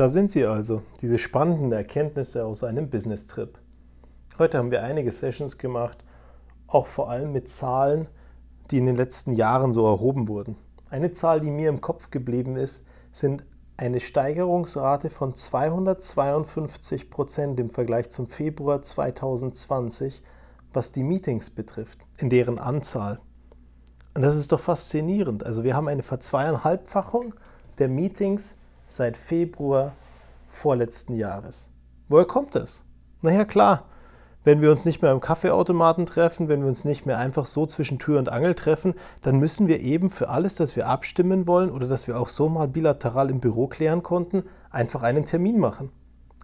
Da sind sie also, diese spannenden Erkenntnisse aus einem Business-Trip. Heute haben wir einige Sessions gemacht, auch vor allem mit Zahlen, die in den letzten Jahren so erhoben wurden. Eine Zahl, die mir im Kopf geblieben ist, sind eine Steigerungsrate von 252 Prozent im Vergleich zum Februar 2020, was die Meetings betrifft, in deren Anzahl. Und das ist doch faszinierend. Also wir haben eine Verzweieinhalbfachung der Meetings seit Februar vorletzten Jahres. Woher kommt das? Naja, klar, wenn wir uns nicht mehr am Kaffeeautomaten treffen, wenn wir uns nicht mehr einfach so zwischen Tür und Angel treffen, dann müssen wir eben für alles, das wir abstimmen wollen oder das wir auch so mal bilateral im Büro klären konnten, einfach einen Termin machen.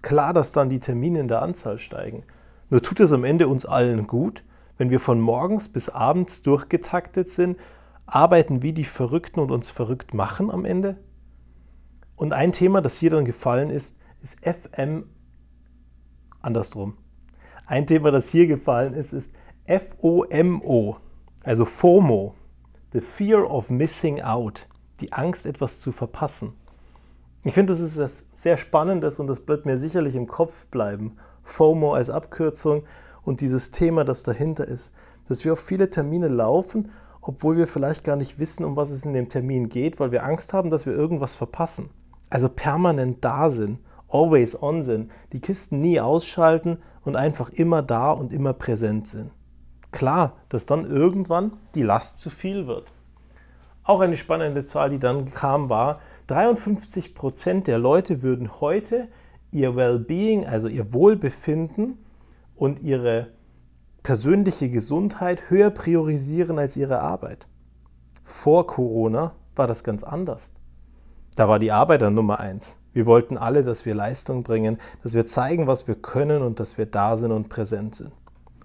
Klar, dass dann die Termine in der Anzahl steigen. Nur tut es am Ende uns allen gut, wenn wir von morgens bis abends durchgetaktet sind, arbeiten wie die Verrückten und uns verrückt machen am Ende? Und ein Thema, das hier dann gefallen ist, ist FM andersrum. Ein Thema, das hier gefallen ist, ist FOMO, also FOMO, the fear of missing out, die Angst, etwas zu verpassen. Ich finde, das ist etwas sehr Spannendes und das wird mir sicherlich im Kopf bleiben. FOMO als Abkürzung und dieses Thema, das dahinter ist, dass wir auf viele Termine laufen, obwohl wir vielleicht gar nicht wissen, um was es in dem Termin geht, weil wir Angst haben, dass wir irgendwas verpassen. Also permanent da sind, always on sind, die Kisten nie ausschalten und einfach immer da und immer präsent sind. Klar, dass dann irgendwann die Last zu viel wird. Auch eine spannende Zahl, die dann kam, war, 53% der Leute würden heute ihr Well-Being, also ihr Wohlbefinden und ihre persönliche Gesundheit höher priorisieren als ihre Arbeit. Vor Corona war das ganz anders. Da war die Arbeit dann Nummer eins. Wir wollten alle, dass wir Leistung bringen, dass wir zeigen, was wir können und dass wir da sind und präsent sind.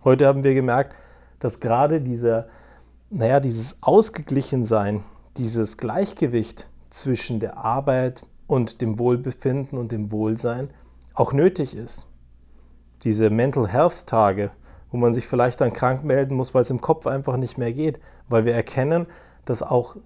Heute haben wir gemerkt, dass gerade dieser, naja, dieses Ausgeglichensein, dieses Gleichgewicht zwischen der Arbeit und dem Wohlbefinden und dem Wohlsein auch nötig ist. Diese Mental Health Tage, wo man sich vielleicht dann krank melden muss, weil es im Kopf einfach nicht mehr geht, weil wir erkennen, dass auch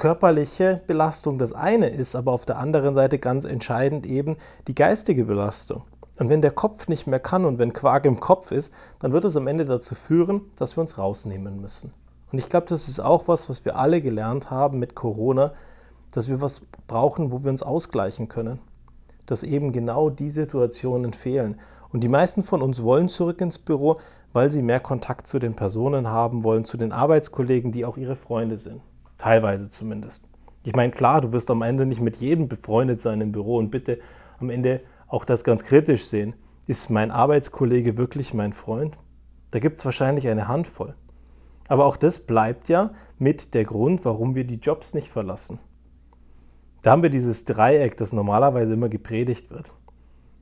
körperliche Belastung das eine ist, aber auf der anderen Seite ganz entscheidend eben die geistige Belastung. Und wenn der Kopf nicht mehr kann und wenn Quark im Kopf ist, dann wird es am Ende dazu führen, dass wir uns rausnehmen müssen. Und ich glaube, das ist auch was, was wir alle gelernt haben mit Corona, dass wir was brauchen, wo wir uns ausgleichen können. Dass eben genau die Situationen fehlen. Und die meisten von uns wollen zurück ins Büro, weil sie mehr Kontakt zu den Personen haben wollen, zu den Arbeitskollegen, die auch ihre Freunde sind. Teilweise zumindest. Ich meine, klar, du wirst am Ende nicht mit jedem befreundet sein im Büro und bitte am Ende auch das ganz kritisch sehen. Ist mein Arbeitskollege wirklich mein Freund? Da gibt es wahrscheinlich eine Handvoll. Aber auch das bleibt ja mit der Grund, warum wir die Jobs nicht verlassen. Da haben wir dieses Dreieck, das normalerweise immer gepredigt wird.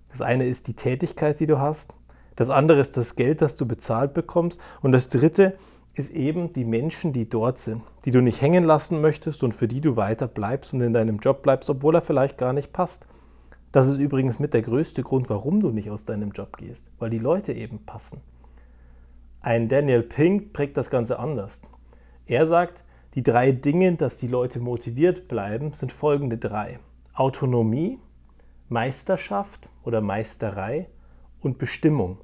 Das eine ist die Tätigkeit, die du hast. Das andere ist das Geld, das du bezahlt bekommst. Und das dritte ist eben die Menschen, die dort sind, die du nicht hängen lassen möchtest und für die du weiter bleibst und in deinem Job bleibst, obwohl er vielleicht gar nicht passt. Das ist übrigens mit der größte Grund, warum du nicht aus deinem Job gehst, weil die Leute eben passen. Ein Daniel Pink prägt das Ganze anders. Er sagt, die drei Dinge, dass die Leute motiviert bleiben, sind folgende drei. Autonomie, Meisterschaft oder Meisterei und Bestimmung.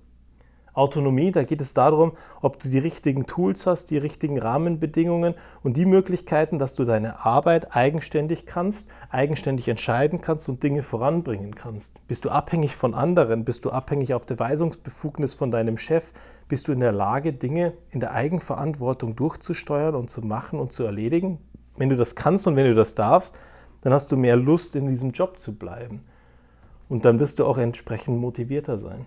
Autonomie, da geht es darum, ob du die richtigen Tools hast, die richtigen Rahmenbedingungen und die Möglichkeiten, dass du deine Arbeit eigenständig kannst, eigenständig entscheiden kannst und Dinge voranbringen kannst. Bist du abhängig von anderen? Bist du abhängig auf der Weisungsbefugnis von deinem Chef? Bist du in der Lage, Dinge in der Eigenverantwortung durchzusteuern und zu machen und zu erledigen? Wenn du das kannst und wenn du das darfst, dann hast du mehr Lust, in diesem Job zu bleiben. Und dann wirst du auch entsprechend motivierter sein.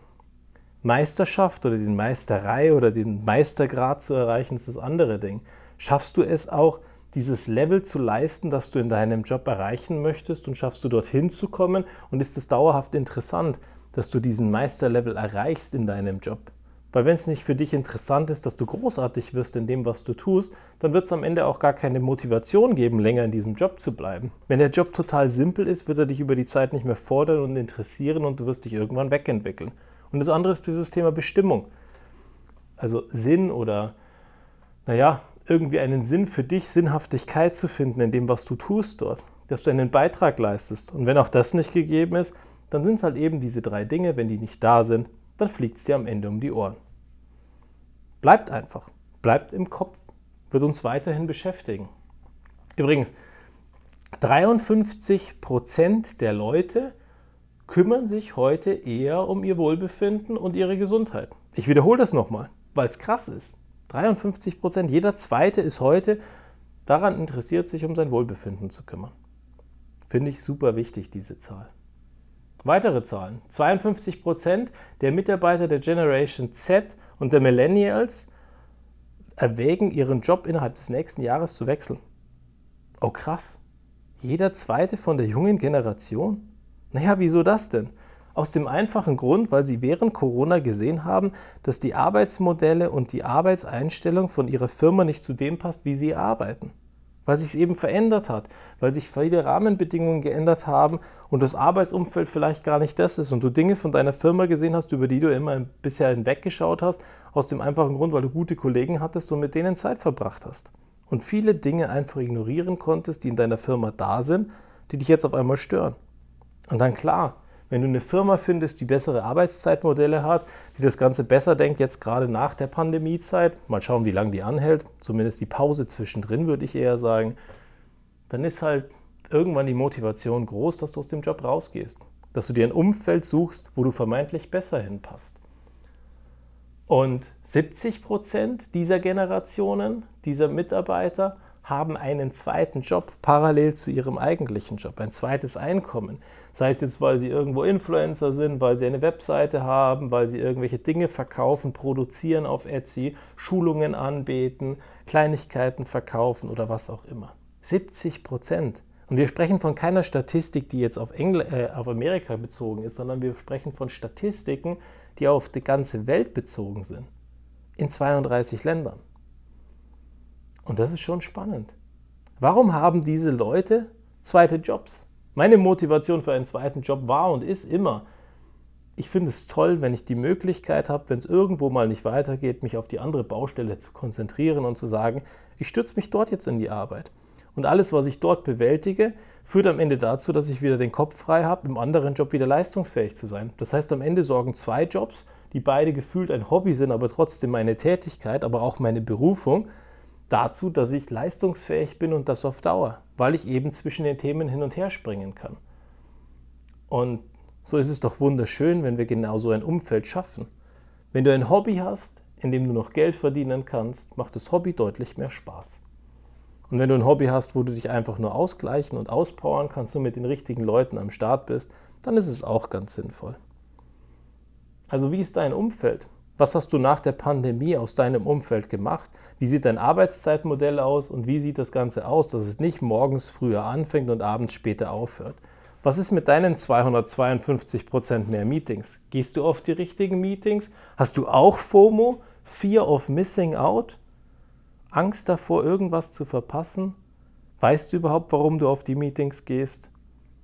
Meisterschaft oder den Meisterei oder den Meistergrad zu erreichen, ist das andere Ding. Schaffst du es auch, dieses Level zu leisten, das du in deinem Job erreichen möchtest und schaffst du dorthin zu kommen und ist es dauerhaft interessant, dass du diesen Meisterlevel erreichst in deinem Job? Weil wenn es nicht für dich interessant ist, dass du großartig wirst in dem, was du tust, dann wird es am Ende auch gar keine Motivation geben, länger in diesem Job zu bleiben. Wenn der Job total simpel ist, wird er dich über die Zeit nicht mehr fordern und interessieren und du wirst dich irgendwann wegentwickeln. Und das andere ist dieses Thema Bestimmung. Also Sinn oder, naja, irgendwie einen Sinn für dich, Sinnhaftigkeit zu finden in dem, was du tust dort. dass du einen Beitrag leistest. Und wenn auch das nicht gegeben ist, dann sind es halt eben diese drei Dinge, wenn die nicht da sind, dann fliegt es dir am Ende um die Ohren. Bleibt einfach, bleibt im Kopf, wird uns weiterhin beschäftigen. Übrigens, 53 Prozent der Leute kümmern sich heute eher um ihr Wohlbefinden und ihre Gesundheit. Ich wiederhole das nochmal, weil es krass ist. 53 Prozent, jeder Zweite ist heute daran interessiert, sich um sein Wohlbefinden zu kümmern. Finde ich super wichtig, diese Zahl. Weitere Zahlen. 52 Prozent der Mitarbeiter der Generation Z und der Millennials erwägen, ihren Job innerhalb des nächsten Jahres zu wechseln. Oh krass. Jeder zweite von der jungen Generation? Naja, wieso das denn? Aus dem einfachen Grund, weil sie während Corona gesehen haben, dass die Arbeitsmodelle und die Arbeitseinstellung von ihrer Firma nicht zu dem passt, wie sie arbeiten. Weil sich es eben verändert hat, weil sich viele Rahmenbedingungen geändert haben und das Arbeitsumfeld vielleicht gar nicht das ist und du Dinge von deiner Firma gesehen hast, über die du immer bisher hinweggeschaut hast, aus dem einfachen Grund, weil du gute Kollegen hattest und mit denen Zeit verbracht hast. Und viele Dinge einfach ignorieren konntest, die in deiner Firma da sind, die dich jetzt auf einmal stören. Und dann klar, wenn du eine Firma findest, die bessere Arbeitszeitmodelle hat, die das Ganze besser denkt, jetzt gerade nach der Pandemiezeit, mal schauen, wie lange die anhält, zumindest die Pause zwischendrin würde ich eher sagen, dann ist halt irgendwann die Motivation groß, dass du aus dem Job rausgehst. Dass du dir ein Umfeld suchst, wo du vermeintlich besser hinpasst. Und 70 Prozent dieser Generationen, dieser Mitarbeiter, haben einen zweiten Job parallel zu ihrem eigentlichen Job, ein zweites Einkommen. Sei es jetzt, weil sie irgendwo Influencer sind, weil sie eine Webseite haben, weil sie irgendwelche Dinge verkaufen, produzieren auf Etsy, Schulungen anbieten, Kleinigkeiten verkaufen oder was auch immer. 70 Prozent. Und wir sprechen von keiner Statistik, die jetzt auf, Engl äh, auf Amerika bezogen ist, sondern wir sprechen von Statistiken, die auf die ganze Welt bezogen sind. In 32 Ländern. Und das ist schon spannend. Warum haben diese Leute zweite Jobs? Meine Motivation für einen zweiten Job war und ist immer, ich finde es toll, wenn ich die Möglichkeit habe, wenn es irgendwo mal nicht weitergeht, mich auf die andere Baustelle zu konzentrieren und zu sagen, ich stürze mich dort jetzt in die Arbeit. Und alles, was ich dort bewältige, führt am Ende dazu, dass ich wieder den Kopf frei habe, im anderen Job wieder leistungsfähig zu sein. Das heißt, am Ende sorgen zwei Jobs, die beide gefühlt ein Hobby sind, aber trotzdem meine Tätigkeit, aber auch meine Berufung, dazu, dass ich leistungsfähig bin und das auf Dauer, weil ich eben zwischen den Themen hin und her springen kann. Und so ist es doch wunderschön, wenn wir genau so ein Umfeld schaffen. Wenn du ein Hobby hast, in dem du noch Geld verdienen kannst, macht das Hobby deutlich mehr Spaß. Und wenn du ein Hobby hast, wo du dich einfach nur ausgleichen und auspowern kannst und mit den richtigen Leuten am Start bist, dann ist es auch ganz sinnvoll. Also wie ist dein Umfeld? Was hast du nach der Pandemie aus deinem Umfeld gemacht? Wie sieht dein Arbeitszeitmodell aus und wie sieht das Ganze aus, dass es nicht morgens früher anfängt und abends später aufhört? Was ist mit deinen 252% mehr Meetings? Gehst du auf die richtigen Meetings? Hast du auch FOMO? Fear of Missing Out? Angst davor, irgendwas zu verpassen? Weißt du überhaupt, warum du auf die Meetings gehst?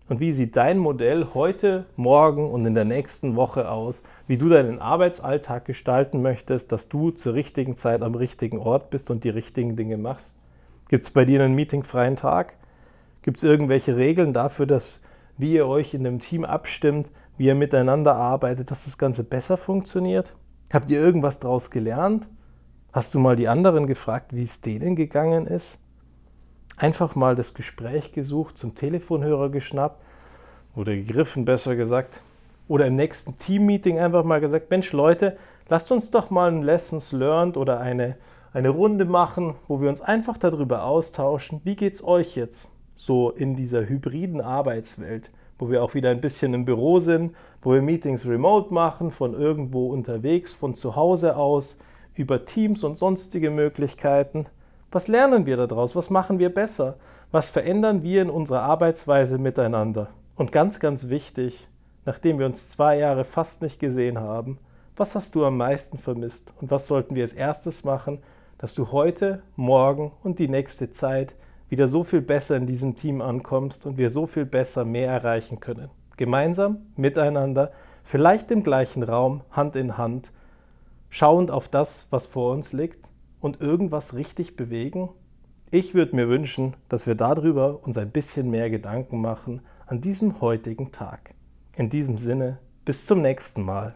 Und wie sieht dein Modell heute, morgen und in der nächsten Woche aus, wie du deinen Arbeitsalltag gestalten möchtest, dass du zur richtigen Zeit am richtigen Ort bist und die richtigen Dinge machst? Gibt es bei dir einen meetingfreien Tag? Gibt es irgendwelche Regeln dafür, dass wie ihr euch in einem Team abstimmt, wie ihr miteinander arbeitet, dass das Ganze besser funktioniert? Habt ihr irgendwas daraus gelernt? Hast du mal die anderen gefragt, wie es denen gegangen ist? Einfach mal das Gespräch gesucht, zum Telefonhörer geschnappt oder gegriffen, besser gesagt, oder im nächsten Teammeeting einfach mal gesagt, Mensch Leute, lasst uns doch mal ein Lessons Learned oder eine, eine Runde machen, wo wir uns einfach darüber austauschen, wie geht es euch jetzt so in dieser hybriden Arbeitswelt, wo wir auch wieder ein bisschen im Büro sind, wo wir Meetings remote machen, von irgendwo unterwegs, von zu Hause aus, über Teams und sonstige Möglichkeiten. Was lernen wir daraus? Was machen wir besser? Was verändern wir in unserer Arbeitsweise miteinander? Und ganz, ganz wichtig, nachdem wir uns zwei Jahre fast nicht gesehen haben, was hast du am meisten vermisst? Und was sollten wir als erstes machen, dass du heute, morgen und die nächste Zeit wieder so viel besser in diesem Team ankommst und wir so viel besser mehr erreichen können? Gemeinsam, miteinander, vielleicht im gleichen Raum, Hand in Hand, schauend auf das, was vor uns liegt und irgendwas richtig bewegen? Ich würde mir wünschen, dass wir darüber uns ein bisschen mehr Gedanken machen an diesem heutigen Tag. In diesem Sinne, bis zum nächsten Mal.